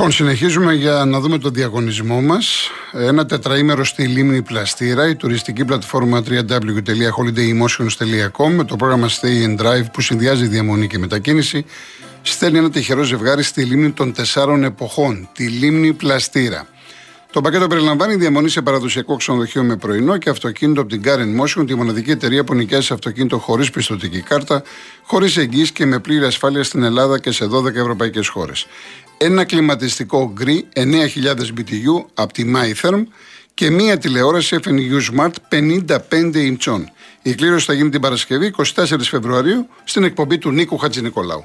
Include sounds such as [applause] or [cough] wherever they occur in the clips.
Λοιπόν, συνεχίζουμε για να δούμε το διαγωνισμό μας. Ένα τετραήμερο στη λίμνη Πλαστήρα, η τουριστική πλατφόρμα www.holidaymotions.com με το πρόγραμμα Stay and Drive που συνδυάζει διαμονή και μετακίνηση, στέλνει ένα τυχερό ζευγάρι στη λίμνη των τεσσάρων εποχών, τη λίμνη Πλαστήρα. Το πακέτο περιλαμβάνει διαμονή σε παραδοσιακό ξενοδοχείο με πρωινό και αυτοκίνητο από την Karen Motion, τη μοναδική εταιρεία που νοικιάζει αυτοκίνητο χωρίς πιστοτική κάρτα, χωρίς εγγύηση και με πλήρη ασφάλεια στην Ελλάδα και σε 12 ευρωπαϊκές χώρες. Ένα κλιματιστικό γκρι 9.000 BTU από τη MyTherm και μία τηλεόραση FNU Smart 55 ιντσών. Η κλήρωση θα γίνει την Παρασκευή 24 Φεβρουαρίου στην εκπομπή του Νίκου Χατζηνικολάου.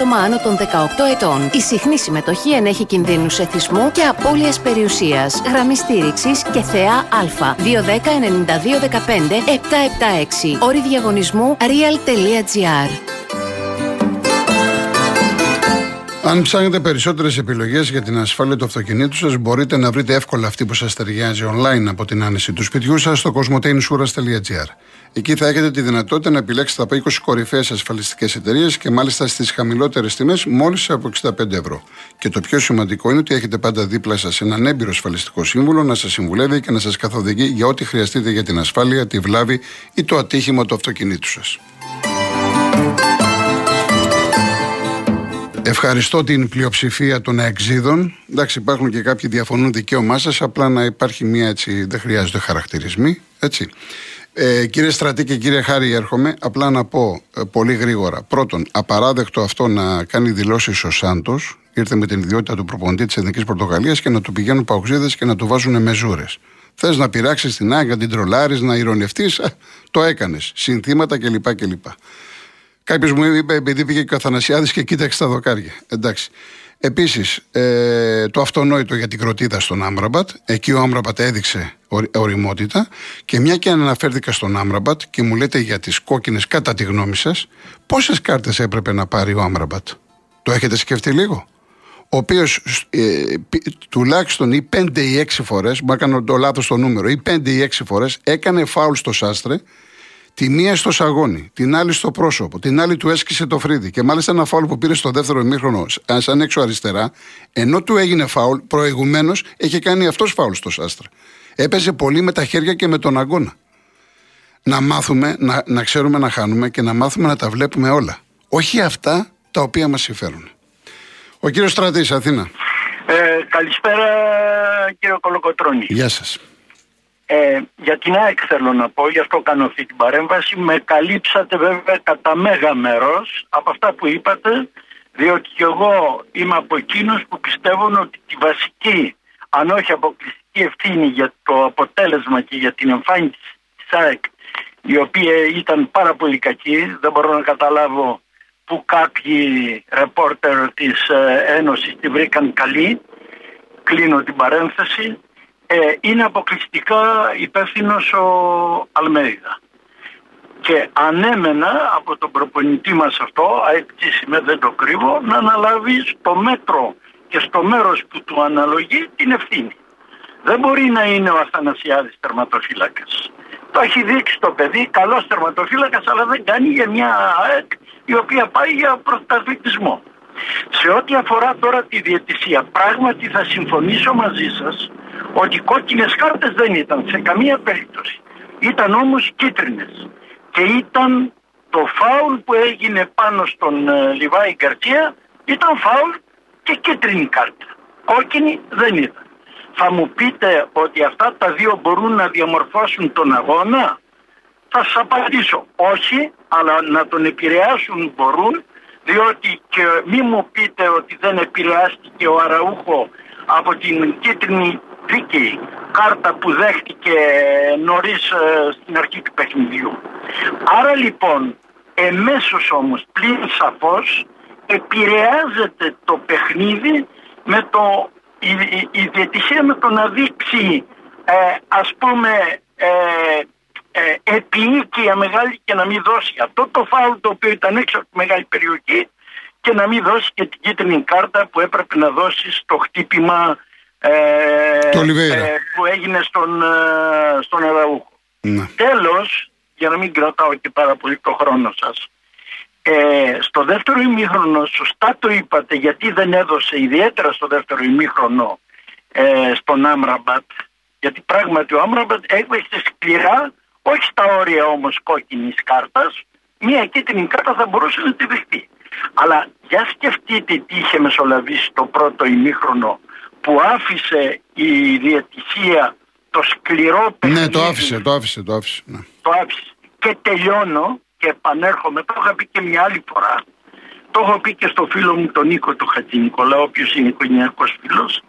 άτομα άνω των 18 ετών. Η συχνή συμμετοχή ενέχει κινδύνους εθισμού και απώλειας περιουσίας. Γραμμή στήριξης και θεά Α. 210 92 15 776. Όρη διαγωνισμού real.gr. Αν ψάχνετε περισσότερες επιλογές για την ασφάλεια του αυτοκινήτου σας, μπορείτε να βρείτε εύκολα αυτή που σας ταιριάζει online από την άνεση του σπιτιού σας στο cosmoteinsura.gr. Εκεί θα έχετε τη δυνατότητα να επιλέξετε από 20 κορυφαίες ασφαλιστικές εταιρείες και μάλιστα στις χαμηλότερες τιμές μόλις από 65 ευρώ. Και το πιο σημαντικό είναι ότι έχετε πάντα δίπλα σας έναν έμπειρο ασφαλιστικό σύμβουλο να σας συμβουλεύει και να σας καθοδηγεί για ό,τι χρειαστείτε για την ασφάλεια, τη βλάβη ή το ατύχημα του αυτοκινήτου σας. Ευχαριστώ την πλειοψηφία των εξίδων. Εντάξει, υπάρχουν και κάποιοι διαφωνούν δικαίωμά σας, απλά να υπάρχει μία έτσι, δεν χρειάζονται χαρακτηρισμοί. Έτσι. Ε, κύριε Στρατή και κύριε Χάρη, έρχομαι απλά να πω ε, πολύ γρήγορα. Πρώτον, απαράδεκτο αυτό να κάνει δηλώσεις ο Σάντος. Ήρθε με την ιδιότητα του προπονητή της Εθνικής Πορτογαλίας και να του πηγαίνουν παουξίδε και να του βάζουν μεζούρες. Θες να πειράξεις την άγια, την τρολάρεις, να ηρωνευτείς, ε, το έκανες. Συνθήματα κλπ. κλπ. Κάποιος μου είπε, επειδή πήγε και ο Αθανασιάδης και κοίταξε τα δοκάρια. Εντάξει. Επίσης, ε, το αυτονόητο για την κροτίδα στον Άμραμπατ. Εκεί ο Άμραμπατ έδειξε οριμότητα. Και μια και αναφέρθηκα στον Άμραμπατ και μου λέτε για τις κόκκινες, κατά τη γνώμη σας, πόσες κάρτες έπρεπε να πάρει ο Άμραμπατ; Το έχετε σκεφτεί λίγο; Ο οποίος ε, τουλάχιστον ή 5 ή 6 φορές, μου έκανε το λάθος το νούμερο, ή 5 ή 6 φορές έκανε φάουλ στο Σάστρε Τη μία στο σαγόνι, την άλλη στο πρόσωπο, την άλλη του έσκησε το φρύδι. Και μάλιστα ένα φάουλ που πήρε στο δεύτερο ημίχρονο, σαν έξω αριστερά, ενώ του έγινε φάουλ, προηγουμένως είχε κάνει αυτός φάουλ στο Σάστρα. Έπαιζε πολύ με τα χέρια και με τον αγώνα. Να μάθουμε, να, να ξέρουμε να χάνουμε και να μάθουμε να τα βλέπουμε όλα. Όχι αυτά τα οποία μας συμφέρουν. Ο κύριος Στρατής, Αθήνα. Ε, καλησπέρα κύριο Κολοκοτρώνη. Γεια σας. Ε, για την ΑΕΚ θέλω να πω, γι' αυτό κάνω αυτή την παρέμβαση. Με καλύψατε βέβαια κατά μέγα μέρος από αυτά που είπατε, διότι και εγώ είμαι από εκείνους που πιστεύουν ότι τη βασική, αν όχι αποκλειστική ευθύνη για το αποτέλεσμα και για την εμφάνιση της ΑΕΚ, η οποία ήταν πάρα πολύ κακή, δεν μπορώ να καταλάβω που κάποιοι ρεπόρτερ της ε, Ένωσης τη βρήκαν καλή. Κλείνω την παρένθεση ε, είναι αποκλειστικά υπεύθυνος ο Αλμέιδα. Και ανέμενα από τον προπονητή μας αυτό, με δεν το κρύβω, να αναλάβει στο μέτρο και στο μέρος που του αναλογεί την ευθύνη. Δεν μπορεί να είναι ο Αθανασιάδης τερματοφύλακας. Το έχει δείξει το παιδί, καλός τερματοφύλακας, αλλά δεν κάνει για μια ΑΕΚ η οποία πάει για πρωταθλητισμό. Σε ό,τι αφορά τώρα τη διαιτησία, πράγματι θα συμφωνήσω μαζί σας ότι κόκκινες κάρτες δεν ήταν σε καμία περίπτωση. Ήταν όμως κίτρινες. Και ήταν το φάουλ που έγινε πάνω στον ε, Λιβάη Γκαρτσία ήταν φάουλ και κίτρινη κάρτα. Κόκκινη δεν ήταν. Θα μου πείτε ότι αυτά τα δύο μπορούν να διαμορφώσουν τον αγώνα; Θα σας απαντήσω όχι, αλλά να τον επηρεάσουν μπορούν διότι και μη μου πείτε ότι δεν επηρεάστηκε ο Αραούχο από την κίτρινη δίκαιη κάρτα που δέχτηκε νωρίς ε, στην αρχή του παιχνιδιού. Άρα λοιπόν εμέσως όμως πλην σαφώς επηρεάζεται το παιχνίδι με το, η, η, διαιτησία με το να δείξει ε, ας πούμε ε, ε, επίοικια μεγάλη και να μην δώσει αυτό το φάουλ το οποίο ήταν έξω από τη μεγάλη περιοχή και να μην δώσει και την κίτρινη κάρτα που έπρεπε να δώσει στο χτύπημα ε, ε, που έγινε στον, ε, στον Αραούχο. Ναι. Τέλος, για να μην κρατάω και πάρα πολύ το χρόνο σας, ε, στο δεύτερο ημίχρονο, σωστά το είπατε, γιατί δεν έδωσε ιδιαίτερα στο δεύτερο ημίχρονο ε, στον Άμραμπατ, γιατί πράγματι ο Άμραμπατ έπαιξε σκληρά, όχι στα όρια όμως κόκκινης κάρτας, μία κίτρινη κάρτα θα μπορούσε να τη δεχτεί. Αλλά για σκεφτείτε τι είχε μεσολαβήσει το πρώτο ημίχρονο που άφησε η διατησία το σκληρό παιχνίδι. Ναι, το άφησε, το άφησε, το άφησε. Ναι. Το άφησε. Και τελειώνω και επανέρχομαι, το είχα πει και μια άλλη φορά. Το έχω πει και στο φίλο μου τον Νίκο του Χατζη Νικολά, ο οποίος είναι οικογενειακός φίλος,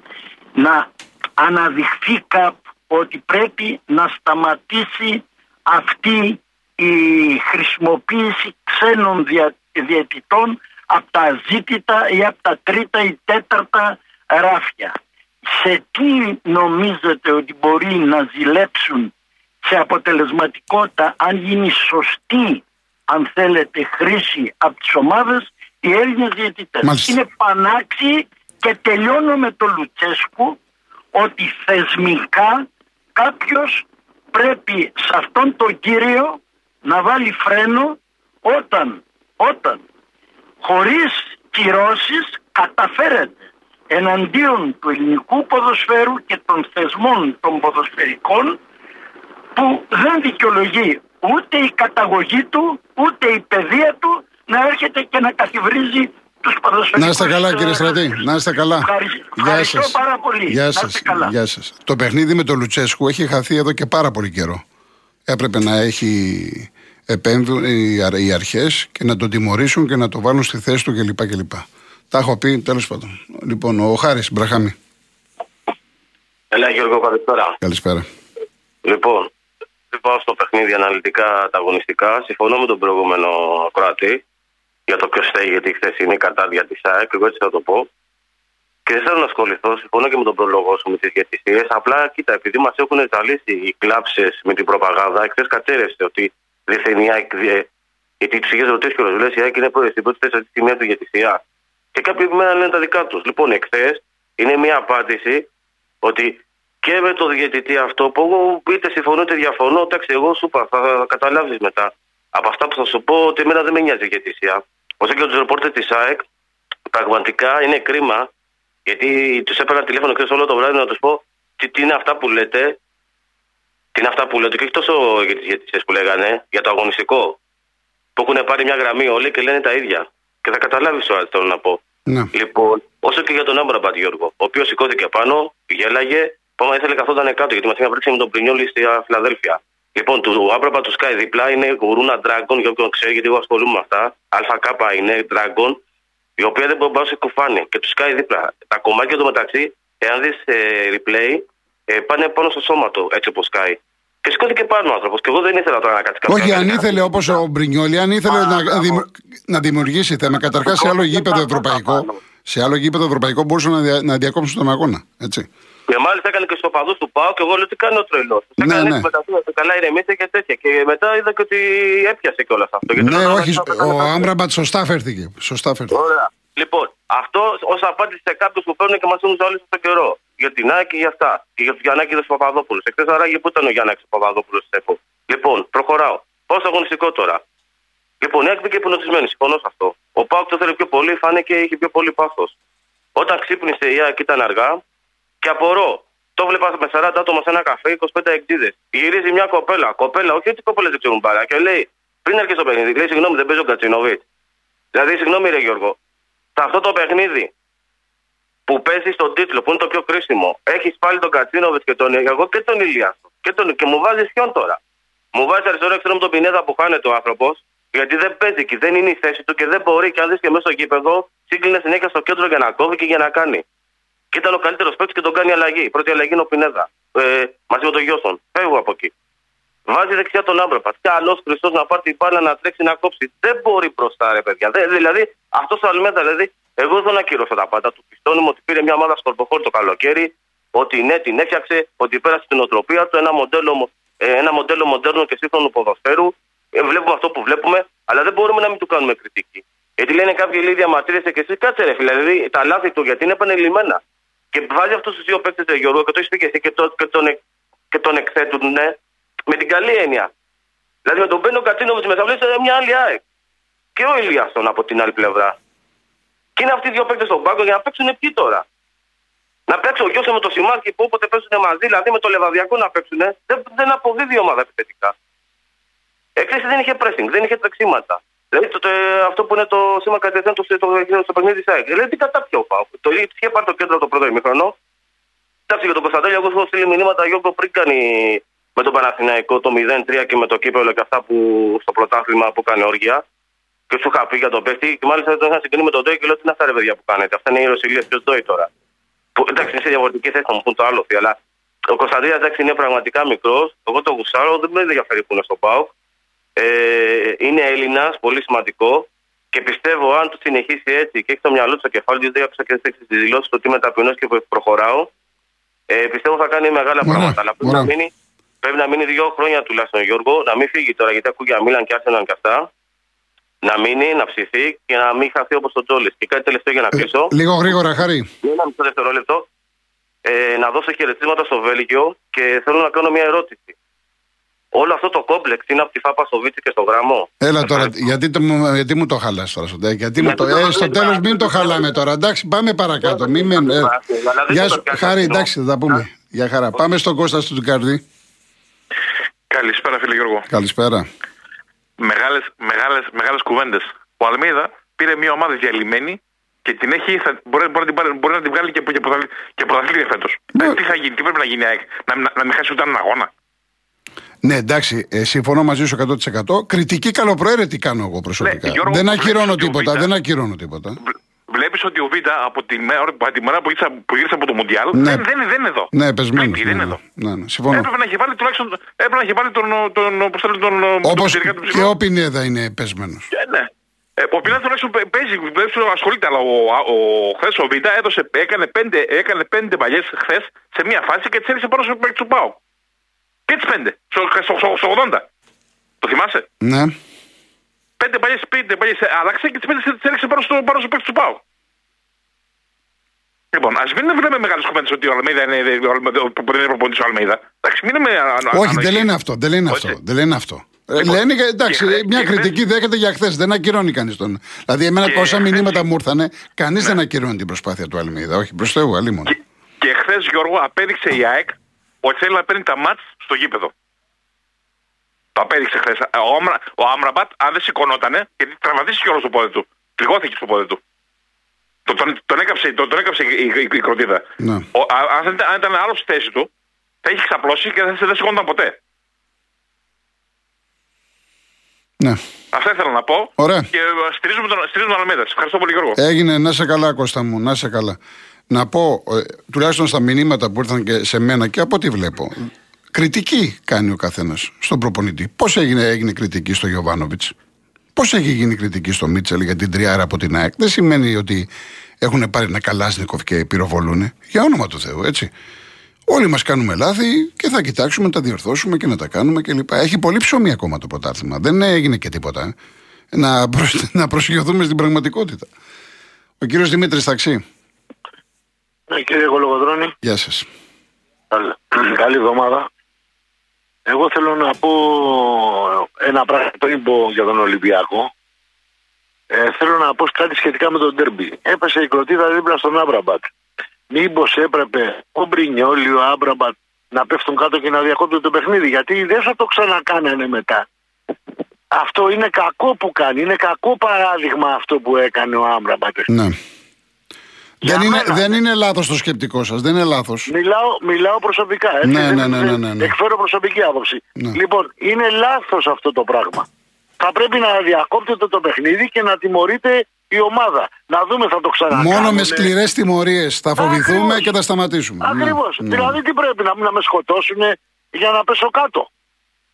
να αναδειχθεί κάπου ότι πρέπει να σταματήσει αυτή η χρησιμοποίηση ξένων δια, διαιτητών από τα ζήτητα ή από τα τρίτα ή τέταρτα ράφια. Σε τι νομίζετε ότι μπορεί να ζηλέψουν σε αποτελεσματικότητα αν γίνει σωστή αν θέλετε χρήση από τις ομάδες οι Έλληνες διαιτητές; Είναι πανάξι και τελειώνω με το Λουτσέσκου ότι θεσμικά κάποιος πρέπει σε αυτόν τον κύριο να βάλει φρένο όταν, όταν χωρίς κυρώσεις καταφέρεται εναντίον του ελληνικού ποδοσφαίρου και των θεσμών των ποδοσφαιρικών που δεν δικαιολογεί ούτε η καταγωγή του ούτε η παιδεία του να έρχεται και να καθιβρίζει τους ποδοσφαιρικούς. Να είστε καλά κύριε Στρατή, να είστε καλά. Ευχαριστώ, Γεια σας. πάρα πολύ. Γεια σας. Γεια σας. Το παιχνίδι με τον Λουτσέσκου έχει χαθεί εδώ και πάρα πολύ καιρό. Έπρεπε να έχει επέμβουν οι αρχές και να τον τιμωρήσουν και να το βάλουν στη θέση του κλπ. κλπ. Τα έχω πει τέλος πάντων. Λοιπόν, ο Χάρης Μπραχάμι. Ελά, Γιώργο, καλησπέρα. Καλησπέρα. Λοιπόν, πάω στο παιχνίδι αναλυτικά, ανταγωνιστικά. Συμφωνώ με τον προηγούμενο Κροατή για το ποιος θέλει, γιατί χθες είναι η κατάδια της ΑΕΚ. Εγώ έτσι θα το πω. Και δεν θέλω να ασχοληθώ, συμφωνώ και με τον προλόγο σου με τις διαιτησίες. Απλά κοίτα, επειδή μας έχουν ζαλίσει οι κλάψε με την προπαγάνδα, εχθέ κατέρευσε ότι δεν η ΑΕΚ. Γιατί του είχες ρωτήσει κιόλας, λες η ΑΕΚ είναι στην πρώτη θέση τη μία του διαιτησία. Και κάποιοι μένα λένε τα δικά τους. Λοιπόν, εχθές είναι μια απάντηση ότι και με το διαιτητή αυτό που εγώ είτε συμφωνώ είτε διαφωνώ, εντάξει, εγώ σου είπα, θα καταλάβεις μετά. Από αυτά που θα σου πω, ότι εμένα δεν με νοιάζει η διαιτησία. Όσο και του ρεπόρτερ της ΑΕΚ, πραγματικά είναι κρίμα, γιατί τους έπαιρνα τηλέφωνο και όλο το βράδυ να τους πω τι, τι, είναι αυτά που λέτε. Τι είναι αυτά που λέτε, και όχι τόσο για τις διαιτησίε που λέγανε, για το αγωνιστικό. Που έχουν πάρει μια γραμμή όλοι και λένε τα ίδια. Και θα καταλάβεις ό,τι θέλω να πω. Ναι. Λοιπόν, όσο και για τον Άμπραμπατ Γιώργο, ο οποίος σηκώθηκε πάνω, γέλαγε, Πάμε ήθελε καθόταν κάτω γιατί μας είχαν βρέξει με τον Πρινιόλη στη Φιλαδέλφια. Λοιπόν, του Άμπραμπα του Sky δίπλα είναι γουρούνα Dragon, για όποιον ξέρει, γιατί εγώ ασχολούμαι με αυτά. ΑΚ είναι Dragon, η οποία δεν μπορεί να σε κουφάνει. Και του Sky δίπλα. Τα κομμάτια του μεταξύ, εάν δεις ε, replay, ε, πάνε πάνω στο σώμα του, έτσι όπως Sky. Και σηκώθηκε πάνω ο άνθρωπος. Και εγώ δεν ήθελα τώρα να κάτσει κάποιο. Όχι, αν ήθελε όπως ο Μπρινιόλη, αν ήθελε να, να δημιουργήσει θέμα. Καταρχάς σε άλλο γήπεδο ευρωπαϊκό. Σε άλλο γήπεδο ευρωπαϊκό μπορούσε να, δια, να διακόψει τον αγώνα. Έτσι. Και μάλιστα έκανε και στο παδούς του Πάου και εγώ λέω τι κάνει ο τρελός. Ναι, έκανε ναι. μεταξύ καλά ηρεμήσε και τέτοια. Και μετά είδα και ότι έπιασε κιόλας αυτό. Ναι, όχι, ο Άμπραμπατ σωστά φέρθηκε. Σωστά φέρθηκε. Ωραία. Λοιπόν, αυτό ω απάντηση σε κάποιους που παίρνουν και μας δίνουν όλου τον καιρό. Για την ΑΕΚ και για αυτά. Και για τον Γιαννάκη του Παπαδόπουλου. Εκτέ αράγει που ήταν ο Γιαννάκη Παπαδόπουλος τη ΕΠΟ. Λοιπόν, προχωράω. Πώ αγωνιστικό τώρα. Λοιπόν, η ΑΕΚ μπήκε υπνοτισμένη. Συμφωνώ σε αυτό. Ο Πάουκ το θέλει πιο πολύ, φάνηκε είχε πιο πολύ πάθος. Όταν ξύπνησε η ΑΕΚ ήταν αργά, και απορώ. Το βλέπα με 40 άτομα σε ένα καφέ, 25 εκτίδε. Γυρίζει μια κοπέλα. Κοπέλα, όχι ότι κοπέλες δεν ξέρουν παρά. Και λέει, πριν έρχεσαι στο παιχνίδι, λέει, συγγνώμη, δεν παίζω Κατσινοβίτ. Δηλαδή, συγγνώμη, ρε Γιώργο, σε αυτό το παιχνίδι που παίζεις στον τίτλο, που είναι το πιο κρίσιμο, έχεις πάλι τον Κατσίνοβιτ και τον εγώ και τον Ηλία. Και, τον... και μου βάζεις ποιον τώρα; Μου βάζεις αριστερό εξτρέμο τον Πινέδα που χάνεται ο άνθρωπος, γιατί δεν παίζει και δεν είναι η θέση του και δεν μπορεί. Και αν δεις και μέσα στο γήπεδο, σύγκλινε συνέχεια στο κέντρο για να κόβει και για να κάνει. Και ήταν ο καλύτερο παίκτη και τον κάνει αλλαγή. Η πρώτη αλλαγή είναι ο Πινέδα. Ε, μαζί με τον Γιώργο. Φεύγω από εκεί. Βάζει δεξιά τον Άμπραπατ. Καλό Χριστός να πάρει την μπάλα να τρέξει να κόψει. Δεν μπορεί μπροστά, ρε παιδιά. Δεν, δηλαδή αυτός ο Αλμέδα, δηλαδή, εγώ δεν ακυρώσω τα πάντα. Του πιστώνουμε ότι πήρε μια ομάδα σκορποφόρ το καλοκαίρι, ότι ναι, την έφτιαξε, ότι πέρασε την οτροπία του, ένα μοντέλο, ε, ένα μοντέλο μοντέρνου και σύγχρονου ποδοσφαίρου. Ε, βλέπουμε αυτό που βλέπουμε, αλλά δεν μπορούμε να μην του κάνουμε κριτική. Γιατί λένε κάποιοι λέει διαμαρτύρεσαι και εσύ, κάτσε ρε δηλαδή τα λάθη του γιατί είναι επανελειμμένα. Και βάζει αυτούς τους δύο παίκτες, Γιώργο, και το έχει πει και εσύ και, το, και, τον, και τον εκθέτουν, ναι, με την καλή έννοια. Δηλαδή με τον Μπένο Κατσίνοβιτ μεταβλέπει μια άλλη ΑΕΚ. Και ο Ηλιάστον από την άλλη πλευρά. Και είναι αυτοί οι δύο παίκτες στον πάγκο για να παίξουν ποιοι τώρα. Να παίξει ο Γιώργο με το Σιμάκη που όποτε παίζουν μαζί, δηλαδή με το Λεβαδιακό να παίξουν, δεν, δεν αποδίδει η ομάδα επιθετικά. Έκθεση δεν είχε pressing, δεν είχε τρεξίματα. Δηλαδή το, το, αυτό που είναι το σήμα κατευθείαν το, το, το, το παιχνίδι τη ΑΕΚ. Δηλαδή τι κατά ποιο πάω. Το είχε πάρει το κέντρο το πρώτο ημίχρονο. Εντάξει για τον Κωνσταντέλια, εγώ έχω στείλει μηνύματα Γιώργο πριν κάνει με τον Παναθηναϊκό το 0-3 και με το κύπελο και αυτά που στο πρωτάθλημα που κάνει όργια. Και σου είχα πει για τον παίχτη. Και μάλιστα τον είχα συγκρίνει με τον Ντόι και λέω τι είναι αυτά ρε παιδιά που κάνετε; Αυτά είναι οι Ρωσιλίε και ο Ντόι τώρα. Που, εντάξει, είναι σε διαφορετική θέση, θα μου πούν το άλλο, αλλά ο Κωνσταντίνας εντάξει είναι πραγματικά μικρός. Εγώ το γουσάρω, δεν με ενδιαφέρει που είναι στο Πάουκ. Ε, είναι Έλληνας, πολύ σημαντικό. Και πιστεύω, αν το συνεχίσει έτσι και έχει το μυαλό του στο κεφάλι του, δεν άκουσα και στι δηλώσει του ότι είμαι ταπεινός και προχωράω. Ε, πιστεύω θα κάνει μεγάλα Ωραία, πράγματα. Αλλά πρέπει να, ωραία. μείνει, πρέπει να μείνει δύο χρόνια τουλάχιστον, Γιώργο, να μην φύγει τώρα γιατί ακούει για Μίλαν και Άρσεναν και αυτά. Να μείνει, να ψηθεί και να μην χαθεί όπως τον Τζόλης. Και κάτι τελευταίο για να κλείσω. Λίγο γρήγορα, Χάρη. Ένα μισό δευτερόλεπτο. Ε, να δώσω χαιρετίσματα στο Βέλγιο και θέλω να κάνω μια ερώτηση. Όλο αυτό το κόμπλεξ είναι από τη Φάπα στο Βίτσι και στο γραμμό. Έλα τώρα, Ευχαριστώ. γιατί, το, μου- γιατί μου το χαλάς τώρα στο τέλο. Γιατί μου Γιατί το, το ε, χαλάει στο τέλος πάρα μην το πολύ. χαλάμε τώρα. Εντάξει, πάμε παρακάτω. Μην με, ε, Αλλά δεν γεια το σου, πιάσα, Χάρη, εννοώ. εντάξει, θα τα πούμε. Γεια χαρά. Πάμε στον Κώστα του Τουκαρδί. Καλησπέρα φίλε Γιώργο. Καλησπέρα. Μεγάλες, μεγάλες, μεγάλες κουβέντες. Ο Αλμίδα πήρε μια ομάδα διαλυμένη και την έχει, θα, μπορεί, μπορεί, να την, πάρει- μπορεί να την βγάλει και, και, πρωταθλη- και πρωταθλήτρια φέτος. Ναι. Ε, τι θα γίνει, τι πρέπει να γίνει η ΑΕΚ, να, να, να μην χάσει ούτε έναν αγώνα; Ναι, εντάξει, ε, συμφωνώ μαζί σου 100%. Κριτική καλοπροαίρετη κάνω εγώ προσωπικά. Ναι, Γιώργο, δεν βλέπεις ακυρώνω ότι ο τίποτα. Β' Δεν ακυρώνω τίποτα. Βλέπεις ότι ο Βίτα από τη μέρα, από τη μέρα που, ήρθε, που γύρισε από το Μουντιάλ Ναι. δεν, δεν, δεν είναι εδώ. Ναι, πεσμένο. Λείπει, δεν είναι εδώ. Ναι, ναι, συμφωνώ. Έπρεπε να έχει βάλει τουλάχιστον έπρεπε να έχει βάλει τον, τον, πώς το λένε, τον, τον, Όπως πιτσιρικά του και ψηλό. ο Πινέδα είναι πεσμένος. Ε, ναι. Ε, ο Πινέδα τουλάχιστον παί- παίζει, βλέπει ότι ασχολείται, αλλά ο, ο, χθες ο Βίτα έδωσε, έκανε πέντε, έκανε πέντε παλιές χθες σε μία φάση και τις έριξε πάνω στο παίκτη του Πάου. Και τι πέντε, στο, στο, στο, στο 80. Το θυμάσαι. Ναι. Πέντε παλιέ, πέντε παλιέ, άλλαξε και τι πέντε τι έριξε πάνω στο, πάνω στο παίκτη του Πάου. Λοιπόν, α μην βλέπουμε μεγάλε κουβέντε ότι ο Αλμέιδα είναι, ο Αλμέιδα- που δεν είναι προπονητή ο Αλμέιδα. Εντάξει, μην είναι. α- α- Όχι, ανοχή. δεν λένε αυτό. Δεν λένε Όχι. αυτό. Δεν λένε αυτό. Ε, Λοιπόν, λένε και εντάξει, και χθες- μια και χθες- κριτική δέχεται για χθε. Δεν ακυρώνει κανεί τον. Δηλαδή, εμένα Και τόσα χθες- μηνύματα μου ήρθανε, κανεί δεν ακυρώνει την προσπάθεια του Αλμίδα. Όχι, προ Θεού, αλλήμον. Και, και χθε Γιώργο απέδειξε η ΑΕΚ ότι θέλει να παίρνει τα μάτς στο γήπεδο. Το απέδειξε χθες. Ο, Άμρα, ο Άμραμπατ, αν δεν σηκωνότανε, γιατί τραυματίστηκε όλος στο πόδι του. Πληγώθηκε στο πόδι του. Τον, τον, τον έκαψε, τον, τον έκαψε η, η, η, η κροτίδα. Ναι. Ο, α, αν, δεν ήταν- αν ήταν άλλος στη θέση του, θα είχε ξαπλώσει και δεν, δεν σηκώνονταν ποτέ. Ναι. Αυτά ήθελα να πω. Ωραία. Και ε, στηρίζουμε τον, στηρίζουμε τον Αλμέδα. Σε Ευχαριστώ πολύ, Γιώργο. Έγινε, να σε καλά, Κώστα μου, να σε καλά. Να πω, ε, τουλάχιστον στα μηνύματα που ήρθαν και σε μένα και από ό,τι βλέπω, κριτική κάνει ο καθένας στον προπονητή. Πώς έγινε, έγινε κριτική στο Γιωβάνοβιτς, Πώς έχει γίνει κριτική στο Μίτσελ για την τριάρα από την ΑΕΚ; Δεν σημαίνει ότι έχουν πάρει ένα καλάσνικοφ και πυροβολούν. Για όνομα του Θεού, έτσι. Όλοι μας κάνουμε λάθη και θα κοιτάξουμε να τα διορθώσουμε και να τα κάνουμε κλπ. Έχει πολύ ψωμί ακόμα το πρωτάθλημα. Δεν έγινε και τίποτα. ε. Να, προσ... [laughs] να προσγειωθούμε στην πραγματικότητα. Ο κύριος Δημήτρης Ταξί. Ναι, κύριε Κολογοδρόνη, Γεια σας. καλ- [clears throat] καλή εβδομάδα. Εγώ θέλω να πω ένα πράγμα πριν πω για τον Ολυμπιακό. Ε, θέλω να πω κάτι σχετικά με τον Ντέρμπι. Έπεσε η κροτίδα δίπλα στον Άμπραμπατ. Μήπως έπρεπε ο Μπρινιόλι, ο Άμπραμπατ να πέφτουν κάτω και να διακόπτουν το παιχνίδι. Γιατί δεν θα το ξανακάνανε μετά. Αυτό είναι κακό που κάνει. Είναι κακό παράδειγμα αυτό που έκανε ο Άμπραμπατ. Ναι. Για Δεν είναι, μένα. δεν είναι λάθος το σκεπτικό σας. Δεν είναι λάθος. Μιλάω, μιλάω προσωπικά. Έτσι, Ναι, δεν- ναι, ναι, δεν- ναι, ναι, ναι. Εκφέρω προσωπική άποψη. Ναι. Λοιπόν, είναι λάθος αυτό το πράγμα. Θα πρέπει να διακόπτεται το παιχνίδι και να τιμωρείται η ομάδα. Να δούμε, θα το ξανακάνουμε. Μόνο με σκληρές τιμωρίες θα φοβηθούμε Ακριβώς. και θα σταματήσουμε. Ακριβώς. Ναι, ναι. Δηλαδή τι πρέπει να, να με σκοτώσουν για να πέσω κάτω.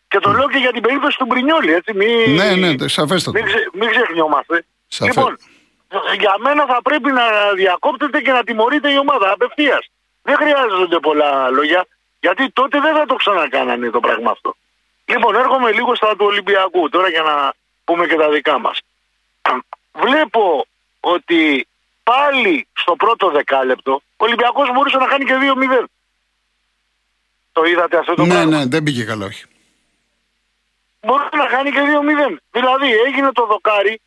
Και το λέω και για την περίπτωση του Μπρινιόλη, έτσι. Μη, Ναι, ναι, σαφέστατο. μην, ξε, μην ξεχνιόμαστε. Σαφέ- Λοιπόν, για μένα θα πρέπει να διακόπτεται και να τιμωρείται η ομάδα απευθείας. Δεν χρειάζονται πολλά λόγια, γιατί τότε δεν θα το ξανακάνανε το πράγμα αυτό. Λοιπόν, έρχομαι λίγο στα του Ολυμπιακού τώρα για να πούμε και τα δικά μας. Βλέπω ότι πάλι στο πρώτο δεκάλεπτο ο Ολυμπιακός μπορούσε να χάνει και 2-0. Το είδατε αυτό το Ναι, πράγμα; ναι, δεν πήγε καλά, όχι. Μπορούσε να χάνει και 2-0. Δηλαδή έγινε το δοκάρι,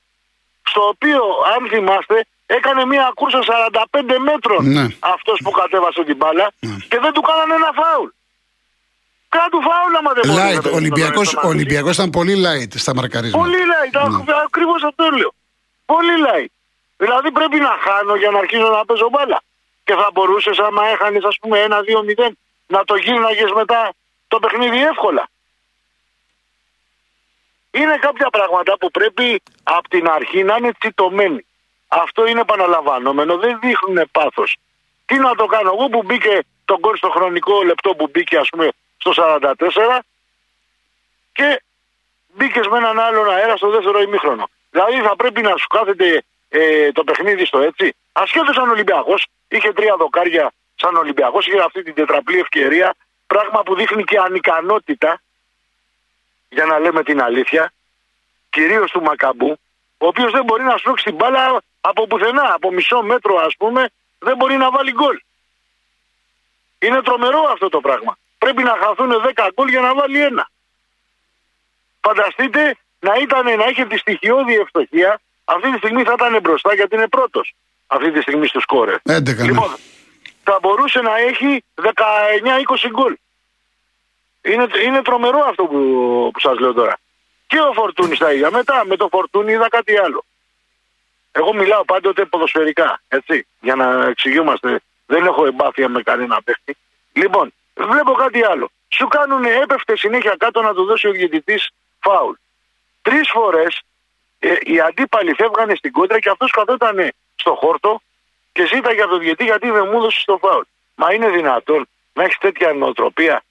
στο οποίο, αν θυμάστε, έκανε μια κούρσα 45 μέτρων Ναι. αυτός που κατέβασε την μπάλα Ναι. και δεν του κάνανε ένα φάουλ. Κάτω φάουλ άμα δεν μπορεί να Light, παίζει ο Ολυμπιακός, τον ο Παναθηναϊκό. Ολυμπιακός ήταν πολύ light στα μαρκαρίσματα. Πολύ light, Ναι. ακριβώς αυτό λέω. Πολύ light. Δηλαδή πρέπει να χάνω για να αρχίσω να παίζω μπάλα. Και θα μπορούσες, άμα έχανες, ας πούμε, ένα 2-0, να το γύρναγες μετά το παιχνίδι εύκολα. Είναι κάποια πράγματα που πρέπει από την αρχή να είναι τσιτωμένοι. Αυτό είναι επαναλαμβανόμενο, δεν δείχνουν πάθος. Τι να το κάνω εγώ που μπήκε τον κόρ στο χρονικό λεπτό που μπήκε, ας πούμε, στο 44 και μπήκες με έναν άλλον αέρα στο δεύτερο ημίχρονο. Δηλαδή θα πρέπει να σου κάθεται ε, το παιχνίδι στο έτσι. Ασχέτως σαν Ολυμπιακός, είχε τρία δοκάρια σαν Ολυμπιακός, είχε αυτή την τετραπλή ευκαιρία. Πράγμα που δείχνει και ανικανότητα, για να λέμε την αλήθεια, κυρίως του Μακαμπού, ο οποίος δεν μπορεί να σπρώξει την μπάλα από πουθενά, από μισό μέτρο ας πούμε, δεν μπορεί να βάλει γκολ. Είναι τρομερό αυτό το πράγμα. Πρέπει να χαθούν 10 γκολ για να βάλει ένα. Φανταστείτε να, ήταν, να είχε τη στοιχειώδη ευστοχία, αυτή τη στιγμή θα ήταν μπροστά γιατί είναι πρώτος. Αυτή τη στιγμή στου κόρε. 11, ναι. Λοιπόν, θα μπορούσε να έχει 19-20 γκολ. Είναι, είναι τρομερό αυτό που, που σας λέω τώρα. Και ο Φορτούνης τα ίδια. Μετά με το Φορτούνη είδα κάτι άλλο. Εγώ μιλάω πάντοτε ποδοσφαιρικά, έτσι, για να εξηγούμαστε. Δεν έχω εμπάθεια με κανένα παίχτη. Λοιπόν, βλέπω κάτι άλλο. Σου κάνουν, έπεφτε συνέχεια κάτω να του δώσει ο διαιτητής φάουλ. Τρεις φορές ε, οι αντίπαλοι φεύγανε στην κόντρα και αυτός καθόταν στο χόρτο και ζήταγε από τον διαιτή γιατί δεν μου έδωσε το φάουλ. Μα είναι δυνατόν να έχεις τέτοια νοοτροπία.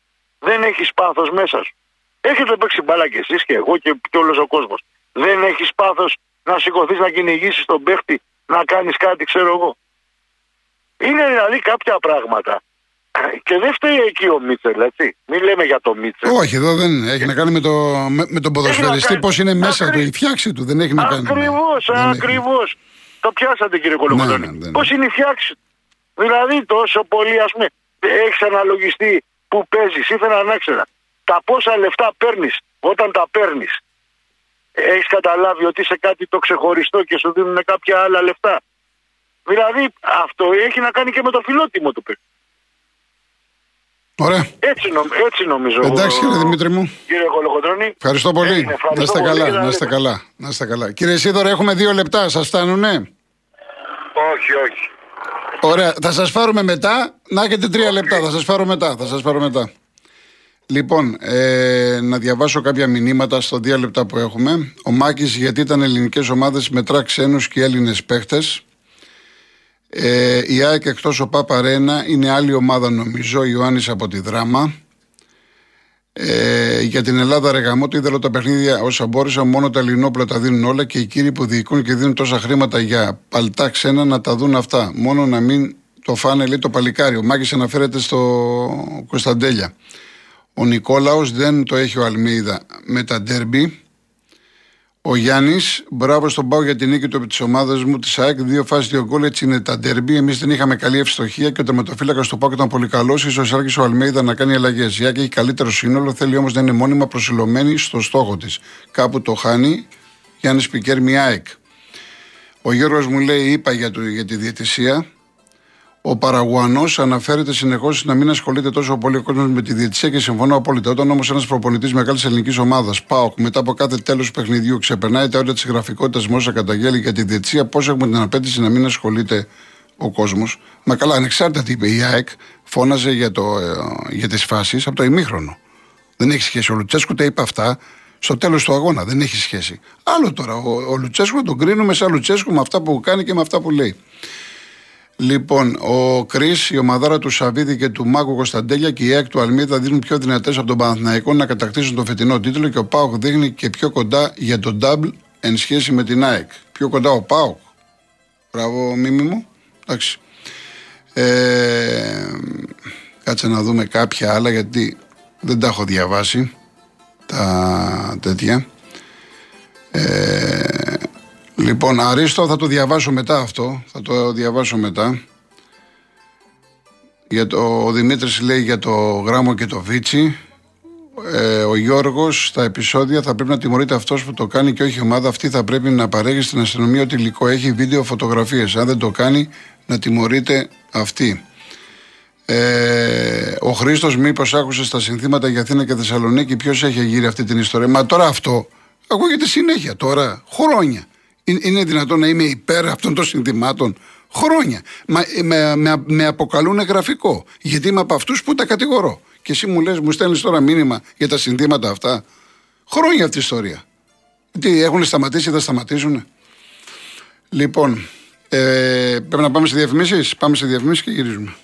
Δεν έχεις πάθος μέσα σου. Έχετε παίξει μπάλα κι εσείς και εγώ και, και όλος ο κόσμος. Δεν έχεις πάθος να σηκωθείς να κυνηγήσεις τον παίχτη, να κάνεις κάτι, ξέρω εγώ. Είναι δηλαδή κάποια πράγματα. Και δεν φταίει εκεί ο Μίτσελ, έτσι. Μην λέμε για το Μίτσελ. Όχι, εδώ δεν είναι. έχει να κάνει με, το, με, με τον ποδοσφαιριστή, κάνει- πώς είναι μέσα Ακρι- του, η φτιάξη του. Δεν έχει να κάνει. Ακριβώς, Δεν έχει. ακριβώς. Το πιάσατε κύριε Κολοκοτρώνη. Ναι, ναι, δεν Πώς είναι η φτιάξη. του. Δηλαδή τόσο πολύ, ας πούμε, έχει αναλογιστεί που παίζεις. Ήθελα να ξέρω τα πόσα λεφτά παίρνεις όταν τα παίρνεις. Έχεις καταλάβει ότι είσαι κάτι το ξεχωριστό και σου δίνουν κάποια άλλα λεφτά. Δηλαδή αυτό έχει να κάνει και με το φιλότιμο του παίκτη. Ωραία. Έτσι, νομ, έτσι νομίζω. Εντάξει, κύριε Δημήτρη μου. Κύριε Κολοκοτρώνη. Ευχαριστώ πολύ. Έγινε, ευχαριστώ να είστε πολύ καλά, και να είστε λέμε. καλά, να είστε καλά. Κύριε Σίδωρα, έχουμε δύο λεπτά. Σας φτάνουνε; Όχι, όχι. Ωραία, θα σας πάρουμε μετά. Να έχετε τρία λεπτά. Θα σας πάρω μετά. Θα σας πάρω μετά. Λοιπόν, ε, να διαβάσω κάποια μηνύματα στο δύο λεπτά που έχουμε. Ο Μάκης, γιατί ήταν ελληνικές ομάδες μετρά ξένους και Έλληνες παίχτες. Ε, η ΑΕΚ εκτός ο Πάπα Ρένα είναι άλλη ομάδα νομίζω. Ιωάννης από τη Δράμα. Ε, για την Ελλάδα, ρε γαμώτο, είδα τα παιχνίδια όσα μπόρεσαν. Μόνο τα ελληνόπλα τα δίνουν όλα και οι κύριοι που διοικούν και δίνουν τόσα χρήματα για παλτά ξένα να τα δουν αυτά. Μόνο να μην το φάνε, λέει το παλικάρι. Ο Μάκης αναφέρεται στο Κωνσταντέλια. Ο Νικόλαος δεν το έχει ο Αλμίδα με τα ντέρμπι. Ο Γιάννης, μπράβο στον Πάο για την νίκη του της ομάδας μου της ΑΕΚ. Δύο φάσεις, δύο γκολ. Έτσι είναι τα ντέρμπι. Εμείς δεν είχαμε καλή ευστοχία και ο τερματοφύλακας του Πάο ήταν πολύ καλός. σω άρχισε ο Αλμέιδα να κάνει αλλαγές. Η ΑΕΚ έχει καλύτερο σύνολο, θέλει όμως να είναι μόνιμα προσιλωμένη στο στόχο της. Κάπου το χάνει. Γιάννης Πικέρ, μια ΑΕΚ. Ο Γιώργος μου λέει: Είπα για, το, για τη διαιτησία. Ο Παραγουανό αναφέρεται συνεχώς να μην ασχολείται τόσο πολύ ο κόσμος με τη διαιτησία και συμφωνώ απόλυτα. Όταν όμως ένας προπονητής μεγάλης ελληνικής ομάδας, ΠΑΟΚ, μετά από κάθε τέλος παιχνιδιού ξεπερνάει τα όρια της γραφικότητας με όσα καταγγέλει για τη διαιτησία, πώς έχουμε την απέτηση να μην ασχολείται ο κόσμος; Μα καλά, ανεξάρτητα τι είπε η ΑΕΚ, φώναζε για, το, ε, για τις φάσεις από το ημίχρονο. Δεν έχει σχέση. Ο Λουτσέσκου τα είπε αυτά στο τέλος του αγώνα. Δεν έχει σχέση. Άλλο τώρα. Ο, ο Λουτσέσκου τον κρίνουμε σαν Λουτσέσκου με αυτά που κάνει και με αυτά που λέει. Λοιπόν, ο Κρι, η ομαδάρα του Σαββίδη και του Μάκου Κωνσταντέλια και η ΕΚ του Αλμίδα δίνουν πιο δυνατές από τον Παναθηναϊκό να κατακτήσουν τον φετινό τίτλο και ο Πάοκ δείχνει και πιο κοντά για τον Double εν σχέση με την ΑΕΚ. Πιο κοντά ο Πάοκ. Μπράβο, μίμη μου. Εντάξει. Ε, κάτσε να δούμε κάποια άλλα γιατί δεν τα έχω διαβάσει τα τέτοια. Ε, λοιπόν, Αρίστο θα το διαβάσω μετά αυτό. Θα το διαβάσω μετά. Για το, ο Δημήτρης λέει για το Γράμμο και το Βίτσι. Ε, ο Γιώργος στα επεισόδια θα πρέπει να τιμωρείται αυτός που το κάνει και όχι η ομάδα. Αυτή θα πρέπει να παρέχει στην αστυνομία ότι υλικό έχει βίντεο φωτογραφίες. Αν δεν το κάνει, να τιμωρείται αυτή. Ε, ο Χρήστος, μήπως άκουσες τα συνθήματα για Αθήνα και Θεσσαλονίκη, ποιος έχει γύρει αυτή την ιστορία. Μα τώρα αυτό ακούγεται συνέχεια τώρα, χρόνια. Είναι δυνατόν να είμαι υπέρ αυτών των συνθημάτων χρόνια. Μα, με, με, με αποκαλούν γραφικό. Γιατί είμαι από αυτούς που τα κατηγορώ. Και εσύ μου λες, μου στέλνεις τώρα μήνυμα για τα συνθήματα αυτά. Χρόνια αυτή η ιστορία. Τι έχουν σταματήσει, θα σταματήσουν. Λοιπόν, ε, πρέπει να πάμε σε διαφημίσεις. Πάμε σε διαφημίσεις και γυρίζουμε.